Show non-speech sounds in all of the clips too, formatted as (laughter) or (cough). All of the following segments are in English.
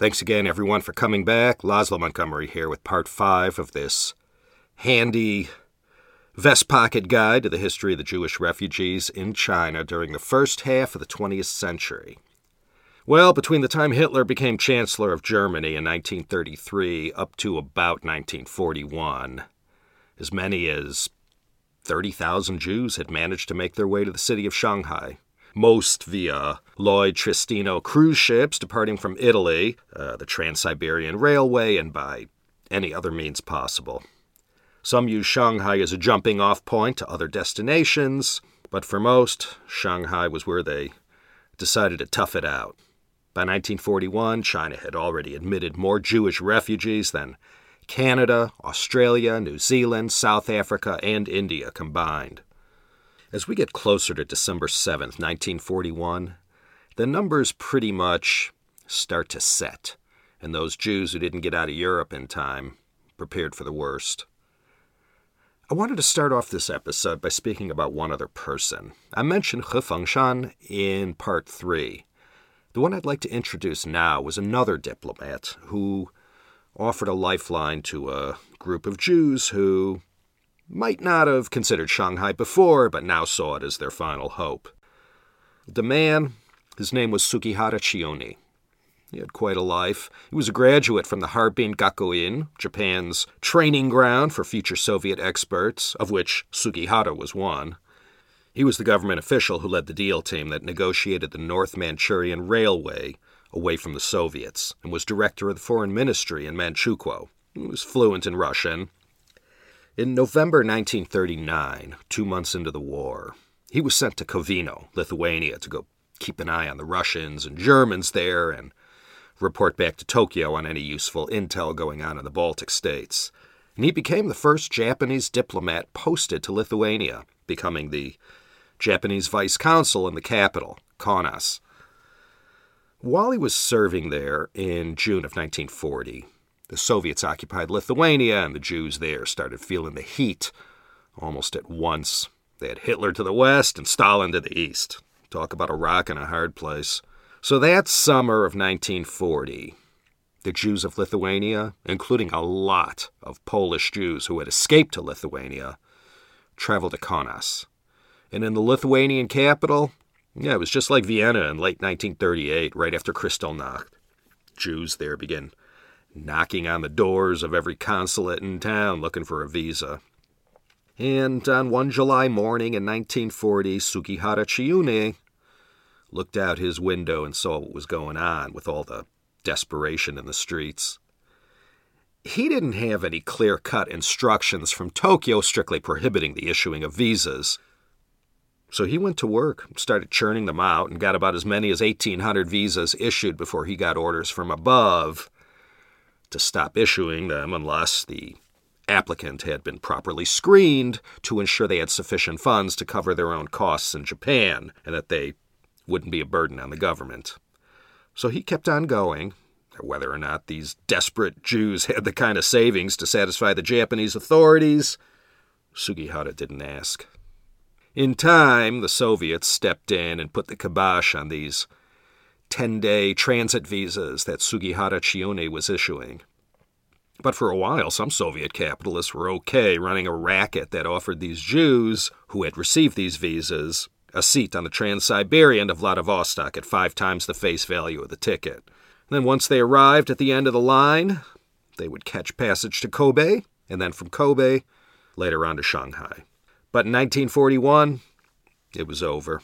Thanks again, everyone, for coming back. Laszlo Montgomery here with part five of this handy vest pocket guide to the history of the Jewish refugees in China during the first half of the 20th century. Well, between the time Hitler became Chancellor of Germany in 1933 up to about 1941, as many as 30,000 Jews had managed to make their way to the city of Shanghai, most via Lloyd Triestino cruise ships departing from Italy, uh, the Trans Siberian Railway, and by any other means possible. Some use Shanghai as a jumping off point to other destinations, but for most, Shanghai was where they decided to tough it out. By 1941, China had already admitted more Jewish refugees than Canada, Australia, New Zealand, South Africa, and India combined. As we get closer to December 7th, 1941, the numbers pretty much start to set, and those Jews who didn't get out of Europe in time prepared for the worst. I wanted to start off this episode by speaking about one other person. I mentioned He Fengshan in part three. The one I'd like to introduce now was another diplomat who offered a lifeline to a group of Jews who might not have considered Shanghai before, but now saw it as their final hope. The man, his name was Sugihara Chiune. He had quite a life. He was a graduate from the Harbin Gakuin, Japan's training ground for future Soviet experts, of which Sugihara was one. He was the government official who led the deal team that negotiated the North Manchurian Railway away from the Soviets and was director of the foreign ministry in Manchukuo. He was fluent in Russian. In November 1939, two months into the war, he was sent to Kovno, Lithuania, to go keep an eye on the Russians and Germans there and report back to Tokyo on any useful intel going on in the Baltic states. And he became the first Japanese diplomat posted to Lithuania, becoming the Japanese vice consul in the capital, Kaunas. While he was serving there in June of 1940, the Soviets occupied Lithuania and the Jews there started feeling the heat almost at once. They had Hitler to the west and Stalin to the east. Talk about a rock and a hard place. So that summer of 1940, the Jews of Lithuania, including a lot of Polish Jews who had escaped to Lithuania, traveled to Kaunas. And in the Lithuanian capital, yeah, it was just like Vienna in late 1938, right after Kristallnacht. Jews there began knocking on the doors of every consulate in town looking for a visa. And on one July morning in 1940, Sugihara Chiune looked out his window and saw what was going on with all the desperation in the streets. He didn't have any clear cut instructions from Tokyo strictly prohibiting the issuing of visas. So he went to work, started churning them out, and got about as many as 1,800 visas issued before he got orders from above to stop issuing them unless the applicant had been properly screened to ensure they had sufficient funds to cover their own costs in Japan and that they wouldn't be a burden on the government. So he kept on going. Whether or not these desperate Jews (laughs) had the kind of savings to satisfy the Japanese authorities, Sugihara didn't ask. In time, the Soviets stepped in and put the kibosh on these 10 day transit visas that Sugihara Chiune was issuing. But for a while, some Soviet capitalists were okay running a racket that offered these Jews who had received these visas a seat on the Trans Siberian to Vladivostok at five times the face value of the ticket. And then once they arrived at the end of the line, they would catch passage to Kobe, and then from Kobe, later on to Shanghai. But in 1941, it was over.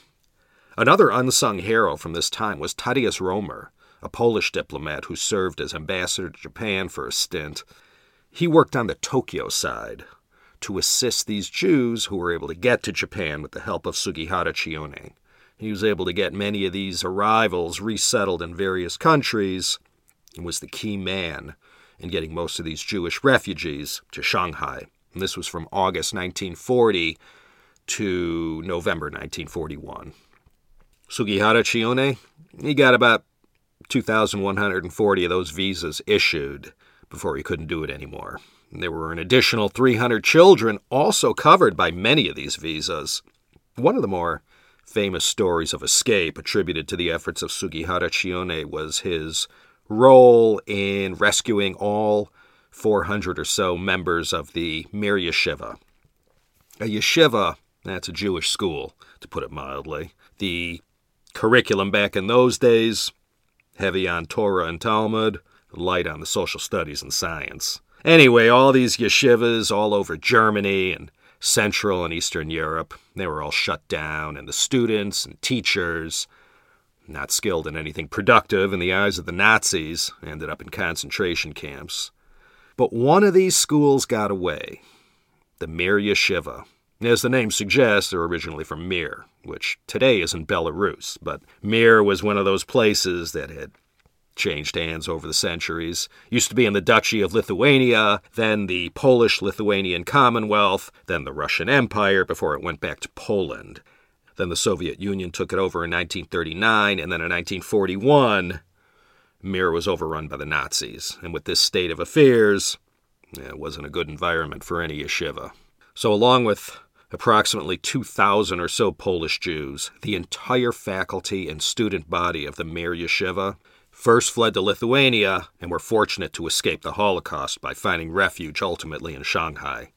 Another unsung hero from this time was Tadeusz Romer, a Polish diplomat who served as ambassador to Japan for a stint. He worked on the Tokyo side to assist these Jews who were able to get to Japan with the help of Sugihara Chiune. He was able to get many of these arrivals resettled in various countries and was the key man in getting most of these Jewish refugees to Shanghai. And this was from August 1940 to November 1941. Sugihara Chiune, he got about 2,140 of those visas issued before he couldn't do it anymore. There were an additional 300 children also covered by many of these visas. One of the more famous stories of escape attributed to the efforts of Sugihara Chiune was his role in rescuing all 400 or so members of the Mir Yeshiva. A yeshiva, that's a Jewish school, to put it mildly. The curriculum back in those days, heavy on Torah and Talmud, light on the social studies and science. Anyway, all these yeshivas all over Germany and Central and Eastern Europe, they were all shut down, and the students and teachers, not skilled in anything productive in the eyes of the Nazis, ended up in concentration camps. But one of these schools got away the Mir Yeshiva. As the name suggests, they're originally from Mir, which today is in Belarus, but Mir was one of those places that had changed hands over the centuries. Used to be in the Duchy of Lithuania, then the Polish Lithuanian Commonwealth, then the Russian Empire before it went back to Poland. Then the Soviet Union took it over in 1939, and then in 1941, Mir was overrun by the Nazis. And with this state of affairs, it wasn't a good environment for any yeshiva. So, along with approximately 2,000 or so Polish Jews, the entire faculty and student body of the Mir Yeshiva first fled to Lithuania and were fortunate to escape the Holocaust by finding refuge ultimately in Shanghai.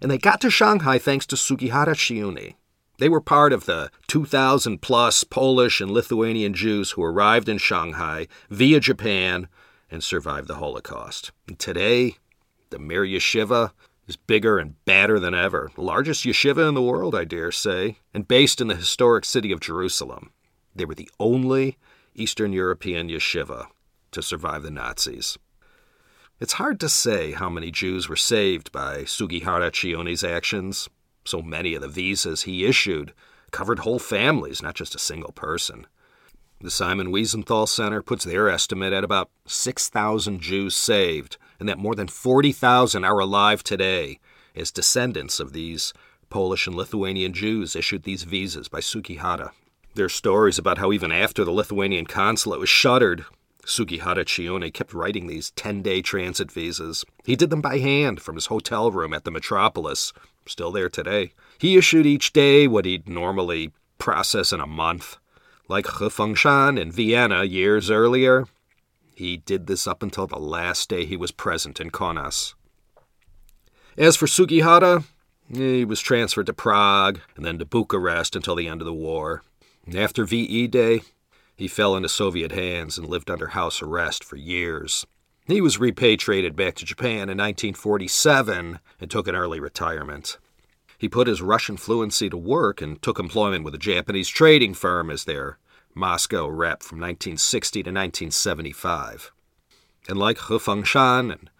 And they got to Shanghai thanks to Sugihara Chiune. They were part of the 2,000 plus Polish and Lithuanian Jews who arrived in Shanghai via Japan and survived the Holocaust. And today, the Mir Yeshiva is bigger and badder than ever, the largest yeshiva in the world, I dare say, and based in the historic city of Jerusalem. They were the only Eastern European yeshiva to survive the Nazis. It's hard to say how many Jews were saved by Sugihara Chiune's actions. So many of the visas he issued covered whole families, not just a single person. The Simon Wiesenthal Center puts their estimate at about 6,000 Jews saved, and that more than 40,000 are alive today as descendants of these Polish and Lithuanian Jews issued these visas by Sugihara there's stories about how even after the Lithuanian consulate was shuttered, Sugihara Chiune kept writing these 10 day transit visas. He did them by hand from his hotel room at the metropolis, still there today. He issued each day what he'd normally process in a month. Like He Fengshan in Vienna years earlier, he did this up until the last day he was present in Kaunas. As for Sugihara, he was transferred to Prague and then to Bucharest until the end of the war. After VE Day, he fell into Soviet hands and lived under house arrest for years. He was repatriated back to Japan in 1947 and took an early retirement. He put his Russian fluency to work and took employment with a Japanese trading firm as their Moscow rep from 1960 to 1975. And like He Fengshan and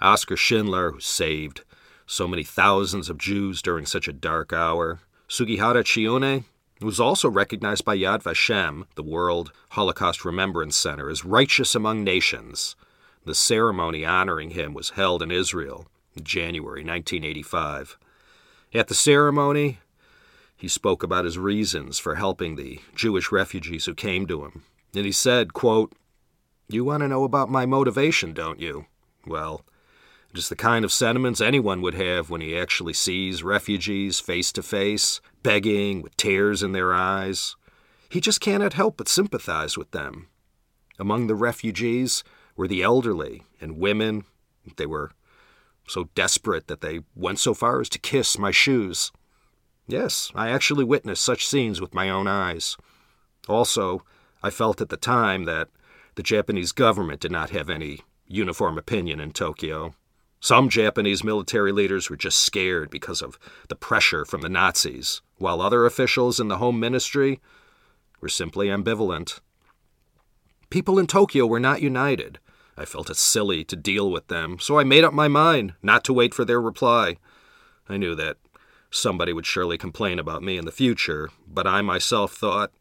Oskar Schindler, who saved so many thousands of Jews during such a dark hour, Sugihara Chiune he was also recognized by Yad Vashem, the World Holocaust Remembrance Center, as righteous among nations. The ceremony honoring him was held in Israel in January 1985. At the ceremony, he spoke about his reasons for helping the Jewish refugees who came to him. And he said, quote, You want to know about my motivation, don't you? Well, just the kind of sentiments anyone would have when he actually sees refugees face to face, begging with tears in their eyes. He just cannot help but sympathize with them. Among the refugees were the elderly and women. They were so desperate that they went so far as to kiss my shoes. Yes, I actually witnessed such scenes with my own eyes. Also, I felt at the time that the Japanese government did not have any uniform opinion in Tokyo. Some Japanese military leaders were just scared because of the pressure from the Nazis, while other officials in the Home Ministry were simply ambivalent. People in Tokyo were not united. I felt it silly to deal with them, so I made up my mind not to wait for their reply. I knew that somebody would surely complain about me in the future, but I myself thought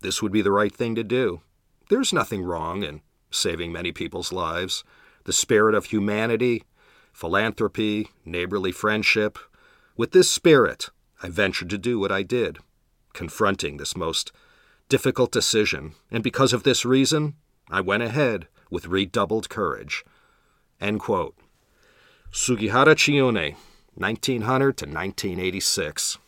this would be the right thing to do. There's nothing wrong in saving many people's lives. The spirit of humanity philanthropy, neighborly friendship. With this spirit, I ventured to do what I did, confronting this most difficult decision, and because of this reason, I went ahead with redoubled courage. End quote. Sugihara Chiune, 1900 to 1986.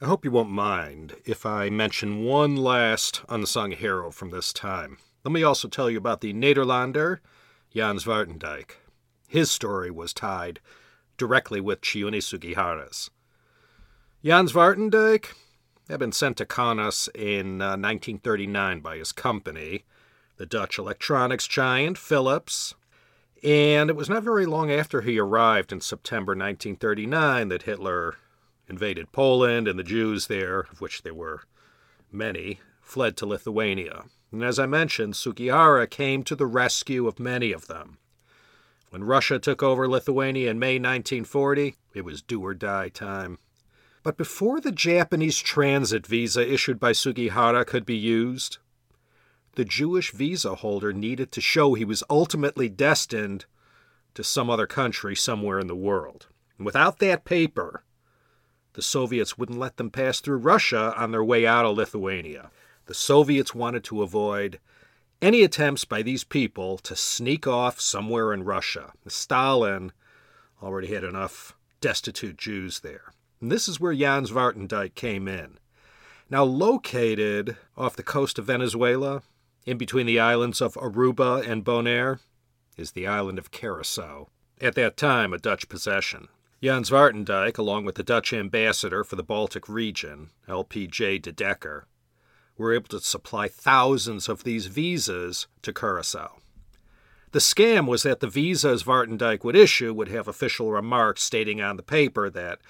I hope you won't mind if I mention one last unsung hero from this time. Let me also tell you about the Nederlander, Jan Zwartendijk. His story was tied directly with Chiune Sugihara's. Jan Zwartendijk had been sent to Kaunas in uh, 1939 by his company, the Dutch electronics giant Philips, and it was not very long after he arrived in September 1939 that Hitler invaded Poland, and the Jews there, of which there were many, fled to Lithuania. And as I mentioned, Sugihara came to the rescue of many of them. When Russia took over Lithuania in May 1940, it was do or die time. But before the Japanese transit visa issued by Sugihara could be used, the Jewish visa holder needed to show he was ultimately destined to some other country somewhere in the world. And without that paper, the Soviets wouldn't let them pass through Russia on their way out of Lithuania. The Soviets wanted to avoid any attempts by these people to sneak off somewhere in Russia. Stalin already had enough destitute Jews there. And this is where Jan Zwartendijk came in. Now, located off the coast of Venezuela, in between the islands of Aruba and Bonaire, is the island of Curacao, at that time a Dutch possession. Jan Zwartendijk, along with the Dutch ambassador for the Baltic region, LPJ de Decker, were able to supply thousands of these visas to Curacao. The scam was that the visas Zwartendijk would issue would have official remarks stating on the paper that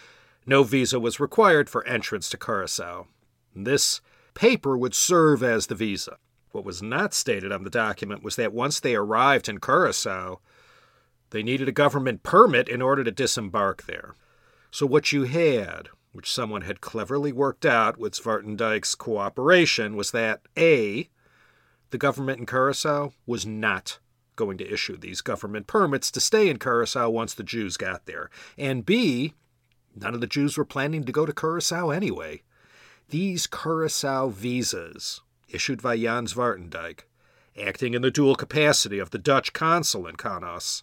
no visa was required for entrance to Curacao. This paper would serve as the visa. What was not stated on the document was that once they arrived in Curacao, they needed a government permit in order to disembark there. So, what you had, which someone had cleverly worked out with Zwartendijk's cooperation, was that A, the government in Curacao was not going to issue these government permits to stay in Curacao once the Jews got there, and B, none of the Jews were planning to go to Curacao anyway. These Curacao visas, issued by Jan Zwartendijk, acting in the dual capacity of the Dutch consul in Kaunas,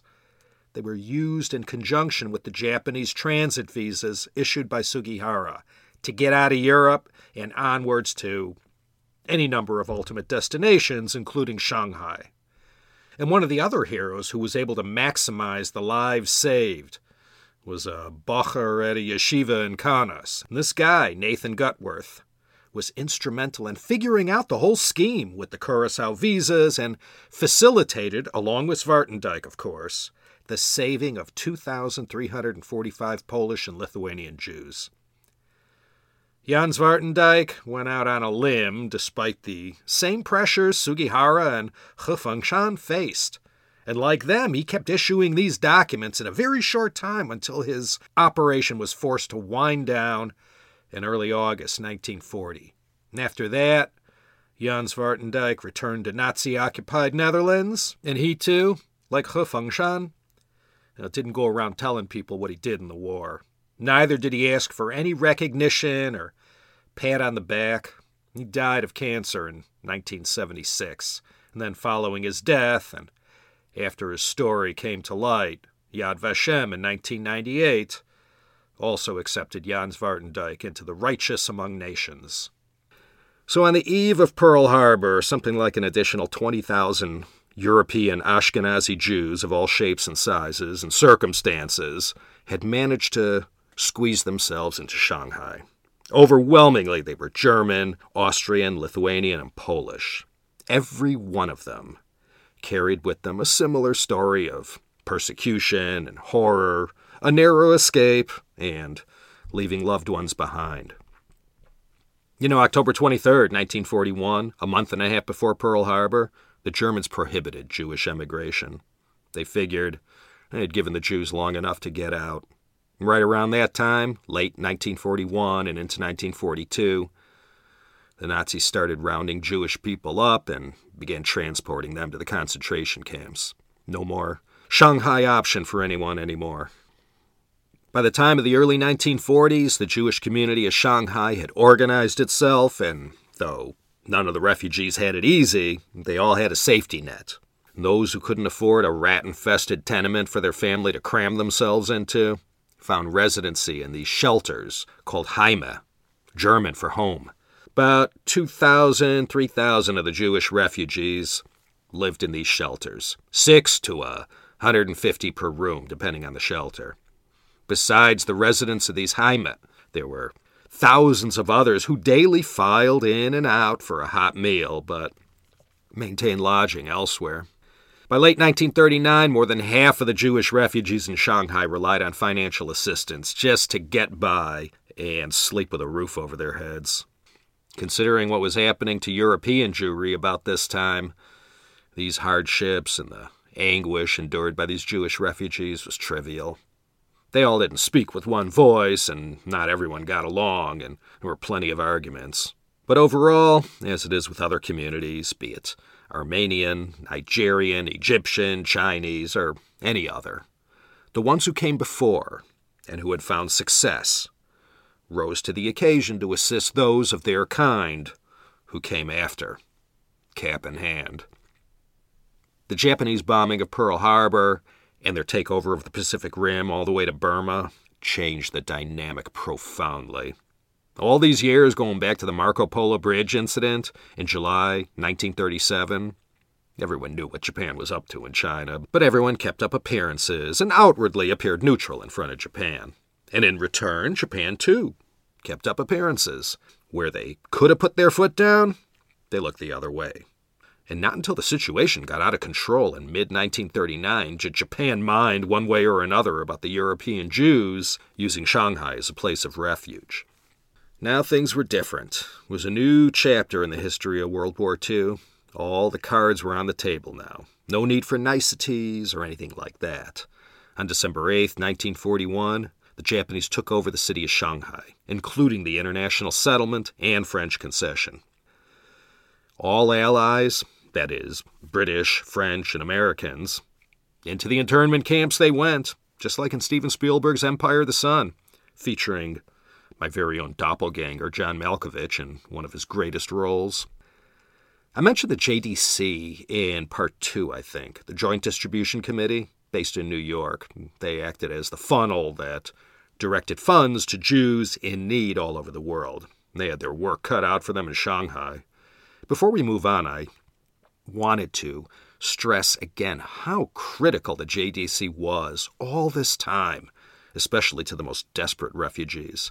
they were used in conjunction with the Japanese transit visas issued by Sugihara to get out of Europe and onwards to any number of ultimate destinations, including Shanghai. And one of the other heroes who was able to maximize the lives saved was a bacher at a yeshiva in Kaunas. And this guy, Nathan Gutwirth, was instrumental in figuring out the whole scheme with the Curacao visas and facilitated, along with Zwartendijk, of course, the saving of 2,345 Polish and Lithuanian Jews. Jan Zwartendijk went out on a limb despite the same pressures Sugihara and He Fengshan faced. And like them, he kept issuing these documents in a very short time until his operation was forced to wind down in early August 1940. And after that, Jan Zwartendijk returned to Nazi occupied Netherlands, and he too, like He Fengshan, uh, didn't go around telling people what he did in the war. Neither did he ask for any recognition or pat on the back. He died of cancer in 1976, and then following his death, and after his story came to light, Yad Vashem in 1998 also accepted Jan Zwartendijk into the righteous among nations. So on the eve of Pearl Harbor, something like an additional 20,000 European Ashkenazi Jews of all shapes and sizes and circumstances had managed to squeeze themselves into Shanghai. Overwhelmingly, they were German, Austrian, Lithuanian, and Polish. Every one of them carried with them a similar story of persecution and horror, a narrow escape, and leaving loved ones behind. You know, October 23rd, 1941, a month and a half before Pearl Harbor, the Germans prohibited Jewish emigration. They figured they had given the Jews long enough to get out. Right around that time, late 1941 and into 1942, the Nazis started rounding Jewish people up and began transporting them to the concentration camps. No more Shanghai option for anyone anymore. By the time of the early 1940s, the Jewish community of Shanghai had organized itself, and though None of the refugees had it easy, they all had a safety net. those who couldn't afford a rat infested tenement for their family to cram themselves into found residency in these shelters called Heime, German for home. About 2,000, 3,000 of the Jewish refugees lived in these shelters, six to a 150 per room, depending on the shelter. Besides the residents of these Heimat, there were thousands of others who daily filed in and out for a hot meal, but maintained lodging elsewhere. By late 1939, more than half of the Jewish refugees in Shanghai relied on financial assistance just to get by and sleep with a roof over their heads. Considering what was happening to European Jewry about this time, these hardships and the anguish endured by these Jewish refugees was trivial. They all didn't speak with one voice, and not everyone got along, and there were plenty of arguments. But overall, as it is with other communities, be it Armenian, Nigerian, Egyptian, Chinese, or any other, the ones who came before and who had found success rose to the occasion to assist those of their kind who came after, cap in hand. The Japanese bombing of Pearl Harbor and their takeover of the Pacific Rim all the way to Burma changed the dynamic profoundly. All these years going back to the Marco Polo Bridge incident in July 1937, everyone knew what Japan was up to in China, but everyone kept up appearances and outwardly appeared neutral in front of Japan. And in return, Japan too kept up appearances. Where they could have put their foot down, they looked the other way and not until the situation got out of control in mid 1939 did Japan mind one way or another about the European Jews using Shanghai as a place of refuge. Now things were different. It was a new chapter in the history of World War II. All the cards were on the table now. No need for niceties or anything like that. On December 8, 1941, the Japanese took over the city of Shanghai, including the international settlement and French concession. All allies, that is, British, French, and Americans. Into the internment camps they went, just like in Steven Spielberg's Empire of the Sun, featuring my very own doppelganger, John Malkovich, in one of his greatest roles. I mentioned the JDC in part two, I think, the Joint Distribution Committee, based in New York. They acted as the funnel that directed funds to Jews in need all over the world. They had their work cut out for them in Shanghai. Before we move on, I wanted to stress again how critical the JDC was all this time, especially to the most desperate refugees.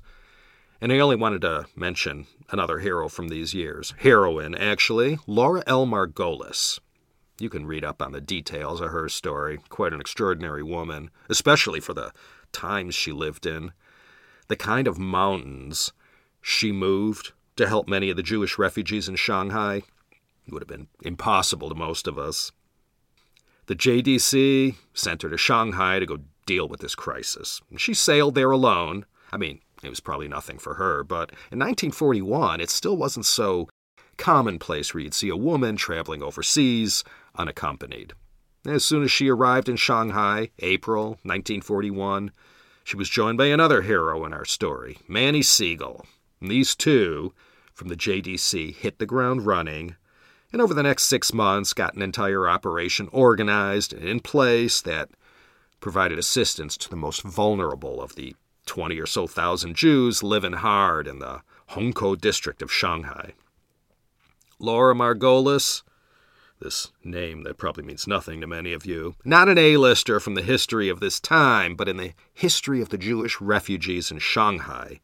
And I only wanted to mention another hero from these years. Heroine, actually, Laura L. Margolis. You can read up on the details of her story. Quite an extraordinary woman, especially for the times she lived in. The kind of mountains she moved to help many of the Jewish refugees in Shanghai it would have been impossible to most of us. The JDC sent her to Shanghai to go deal with this crisis. She sailed there alone. I mean, it was probably nothing for her, but in 1941, it still wasn't so commonplace where you'd see a woman traveling overseas unaccompanied. As soon as she arrived in Shanghai, April 1941, she was joined by another hero in our story, Manny Siegel. And these two, from the JDC, hit the ground running and over the next six months got an entire operation organized and in place that provided assistance to the most vulnerable of the 20 or so thousand Jews living hard in the Hongkou district of Shanghai. Laura Margolis, this name that probably means nothing to many of you, not an A-lister from the history of this time, but in the history of the Jewish refugees in Shanghai.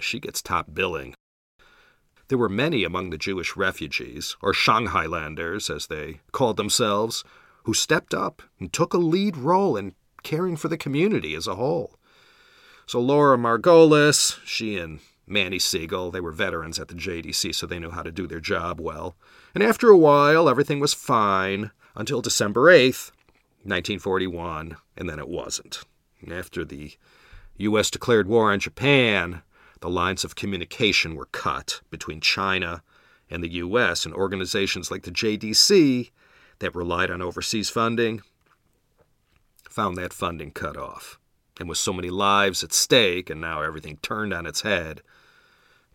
She gets top billing. There were many among the Jewish refugees, or Shanghailanders as they called themselves, who stepped up and took a lead role in caring for the community as a whole. So Laura Margolis, she and Manny Siegel, they were veterans at the JDC, so they knew how to do their job well. And after a while, everything was fine until December 8th, 1941, and then it wasn't. After the U.S. declared war on Japan, the lines of communication were cut between China and the U.S., and organizations like the JDC that relied on overseas funding found that funding cut off. And with so many lives at stake, and now everything turned on its head,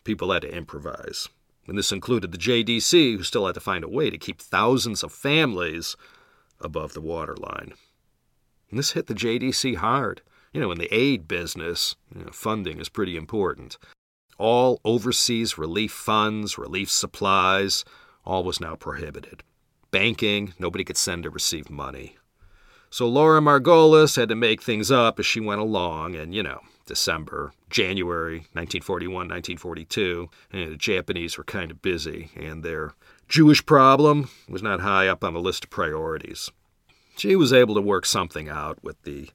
people had to improvise. And this included the JDC, who still had to find a way to keep thousands of families above the waterline. And this hit the JDC hard. You know, in the aid business, you know, funding is pretty important. all overseas relief funds, relief supplies, all was now prohibited. Banking, nobody could send or receive money. So Laura Margolis had to make things up as she went along, and you know, December, January 1941, 1942, the Japanese were kind of busy, and their Jewish problem was not high up on the list of priorities. She was able to work something out with the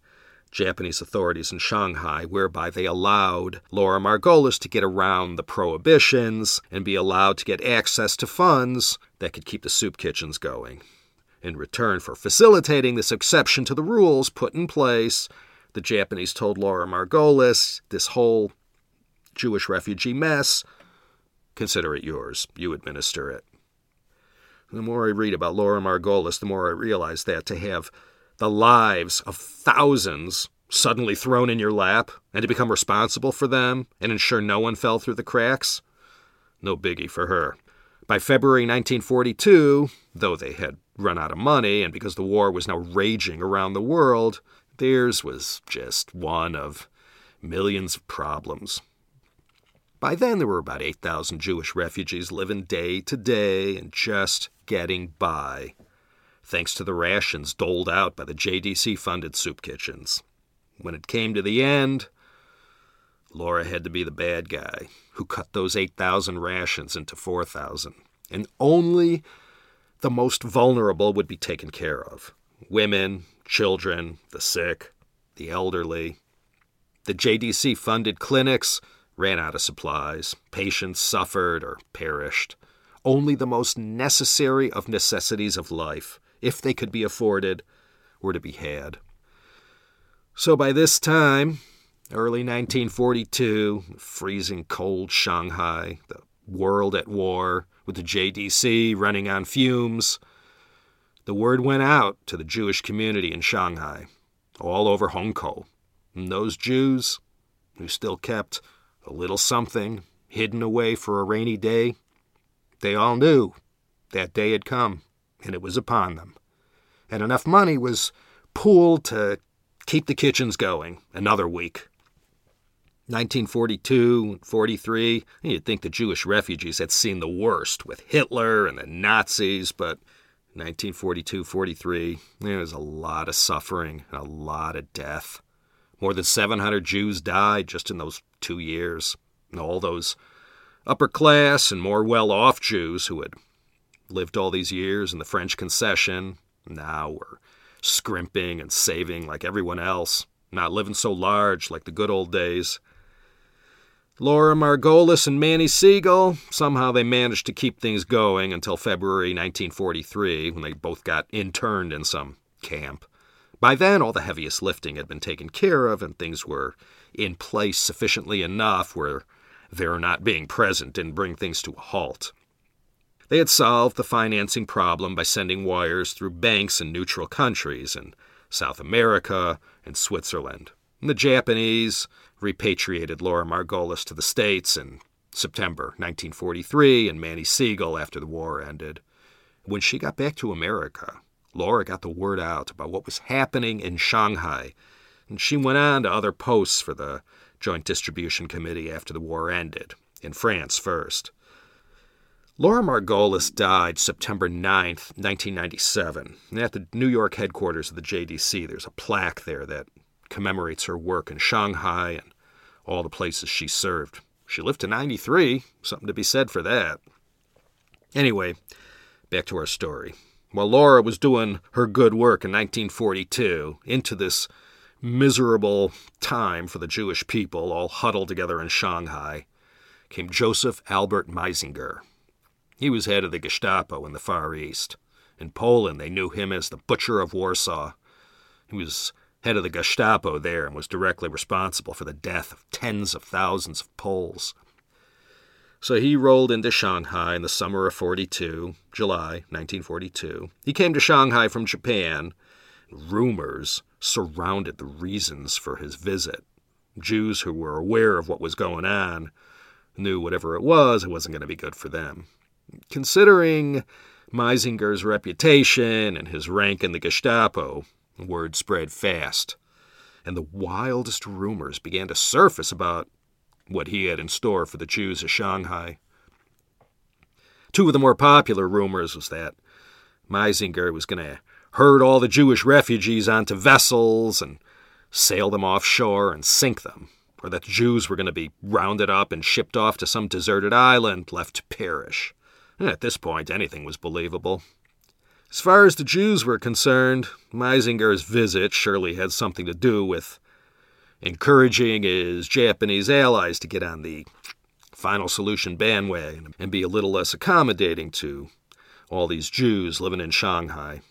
Japanese authorities in Shanghai, whereby they allowed Laura Margolis to get around the prohibitions and be allowed to get access to funds that could keep the soup kitchens going. In return for facilitating this exception to the rules put in place, the Japanese told Laura Margolis, this whole Jewish refugee mess, consider it yours. You administer it. The more I read about Laura Margolis, the more I realize that to have the lives of thousands suddenly thrown in your lap and to become responsible for them and ensure no one fell through the cracks? No biggie for her. By February 1942, though they had run out of money and because the war was now raging around the world, theirs was just one of millions of problems. By then, there were about 8,000 Jewish refugees living day to day and just getting by thanks to the rations doled out by the JDC funded soup kitchens. When it came to the end, Laura had to be the bad guy who cut those 8,000 rations into 4,000. And only the most vulnerable would be taken care of women, children, the sick, the elderly. The JDC funded clinics ran out of supplies, patients suffered or perished. Only the most necessary of necessities of life if they could be afforded, were to be had. So by this time, early 1942, freezing cold Shanghai, the world at war, with the JDC running on fumes, the word went out to the Jewish community in Shanghai, all over Hongkou. And those Jews who still kept a little something hidden away for a rainy day, they all knew that day had come and it was upon them. And enough money was pooled to keep the kitchens going another week. 1942 43, you'd think the Jewish refugees had seen the worst with Hitler and the Nazis, but 1942 43, there was a lot of suffering and a lot of death. More than 700 Jews died just in those two years. And all those upper class and more well off Jews who had lived all these years in the French concession, now we're scrimping and saving like everyone else, not living so large like the good old days. Laura Margolis and Manny Siegel, somehow they managed to keep things going until February 1943 when they both got interned in some camp. By then, all the heaviest lifting had been taken care of and things were in place sufficiently enough where their not being present didn't bring things to a halt. They had solved the financing problem by sending wires through banks in neutral countries in South America and Switzerland. And the Japanese repatriated Laura Margolis to the States in September 1943 and Manny Siegel after the war ended. When she got back to America, Laura got the word out about what was happening in Shanghai, and she went on to other posts for the Joint Distribution Committee after the war ended, in France first. Laura Margolis died September 9, 1997. And at the New York headquarters of the JDC, there's a plaque there that commemorates her work in Shanghai and all the places she served. She lived to 93, something to be said for that. Anyway, back to our story. While Laura was doing her good work in 1942, into this miserable time for the Jewish people, all huddled together in Shanghai, came Joseph Albert Meisinger, he was head of the Gestapo in the Far East. In Poland, they knew him as the Butcher of Warsaw. He was head of the Gestapo there and was directly responsible for the death of tens of thousands of Poles. So he rolled into Shanghai in the summer of 42, July 1942. He came to Shanghai from Japan. Rumors surrounded the reasons for his visit. Jews who were aware of what was going on knew whatever it was, it wasn't going to be good for them. Considering Meisinger's reputation and his rank in the Gestapo, word spread fast, and the wildest rumors began to surface about what he had in store for the Jews of Shanghai. Two of the more popular rumors was that Meisinger was going to herd all the Jewish refugees onto vessels and sail them offshore and sink them, or that the Jews were going to be rounded up and shipped off to some deserted island left to perish. At this point, anything was believable. As far as the Jews were concerned, Meisinger's visit surely had something to do with encouraging his Japanese allies to get on the final solution bandwagon and be a little less accommodating to all these Jews living in Shanghai.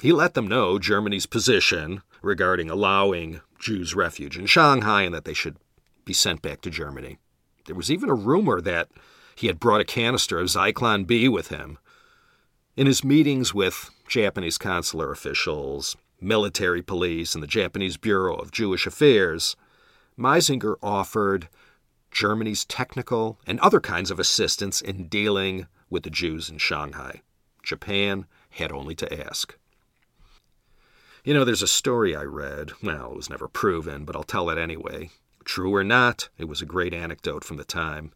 He let them know Germany's position regarding allowing Jews refuge in Shanghai and that they should be sent back to Germany. There was even a rumor that he had brought a canister of Zyklon B with him. In his meetings with Japanese consular officials, military police, and the Japanese Bureau of Jewish Affairs, Meisinger offered Germany's technical and other kinds of assistance in dealing with the Jews in Shanghai. Japan had only to ask. You know, there's a story I read. Well, it was never proven, but I'll tell it anyway. True or not, it was a great anecdote from the time.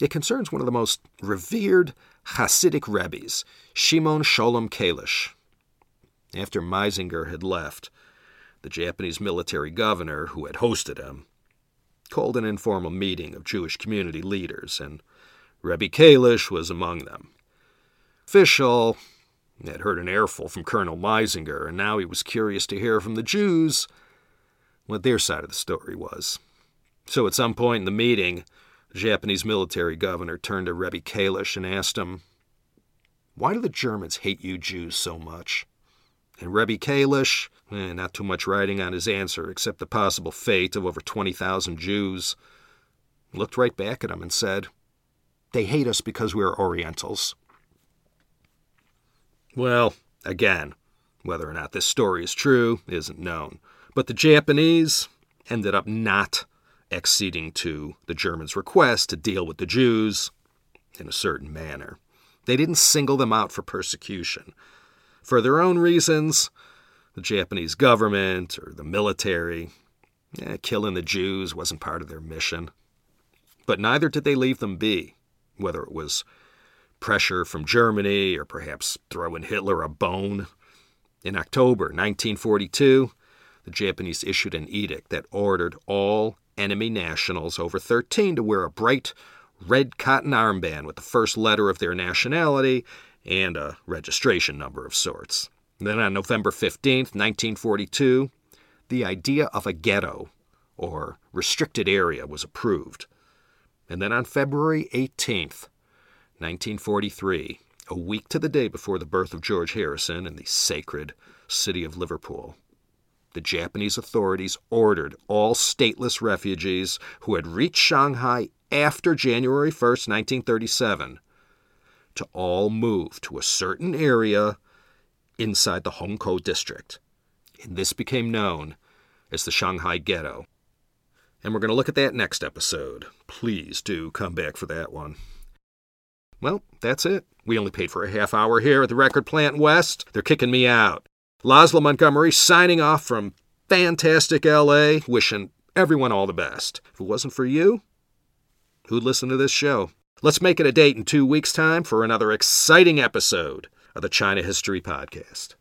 It concerns one of the most revered Hasidic rabbis, Shimon Sholem Kalish. After Meisinger had left, the Japanese military governor, who had hosted him, called an informal meeting of Jewish community leaders, and Rebbe Kalish was among them. Fischel had heard an airful from Colonel Meisinger, and now he was curious to hear from the Jews what their side of the story was. So at some point in the meeting, Japanese military governor turned to Rebbe Kalish and asked him, Why do the Germans hate you Jews so much? And Rebbe Kalish, eh, not too much writing on his answer except the possible fate of over 20,000 Jews, looked right back at him and said, They hate us because we are Orientals. Well, again, whether or not this story is true isn't known. But the Japanese ended up not acceding to the Germans' request to deal with the Jews in a certain manner. They didn't single them out for persecution. For their own reasons, the Japanese government or the military, eh, killing the Jews wasn't part of their mission. But neither did they leave them be, whether it was pressure from Germany or perhaps throwing Hitler a bone. In October 1942, the Japanese issued an edict that ordered all enemy nationals over 13 to wear a bright red cotton armband with the first letter of their nationality and a registration number of sorts. Then on November 15th, 1942, the idea of a ghetto, or restricted area, was approved. And then on February 18th, 1943, a week to the day before the birth of George Harrison in the sacred city of Liverpool. The Japanese authorities ordered all stateless refugees who had reached Shanghai after January 1, 1937, to all move to a certain area inside the Hongkou district. And this became known as the Shanghai Ghetto. And we're going to look at that next episode. Please do come back for that one. Well, that's it. We only paid for a half hour here at the Record Plant West. They're kicking me out. Laszlo Montgomery signing off from fantastic LA, wishing everyone all the best. If it wasn't for you, who'd listen to this show? Let's make it a date in two weeks' time for another exciting episode of the China History Podcast.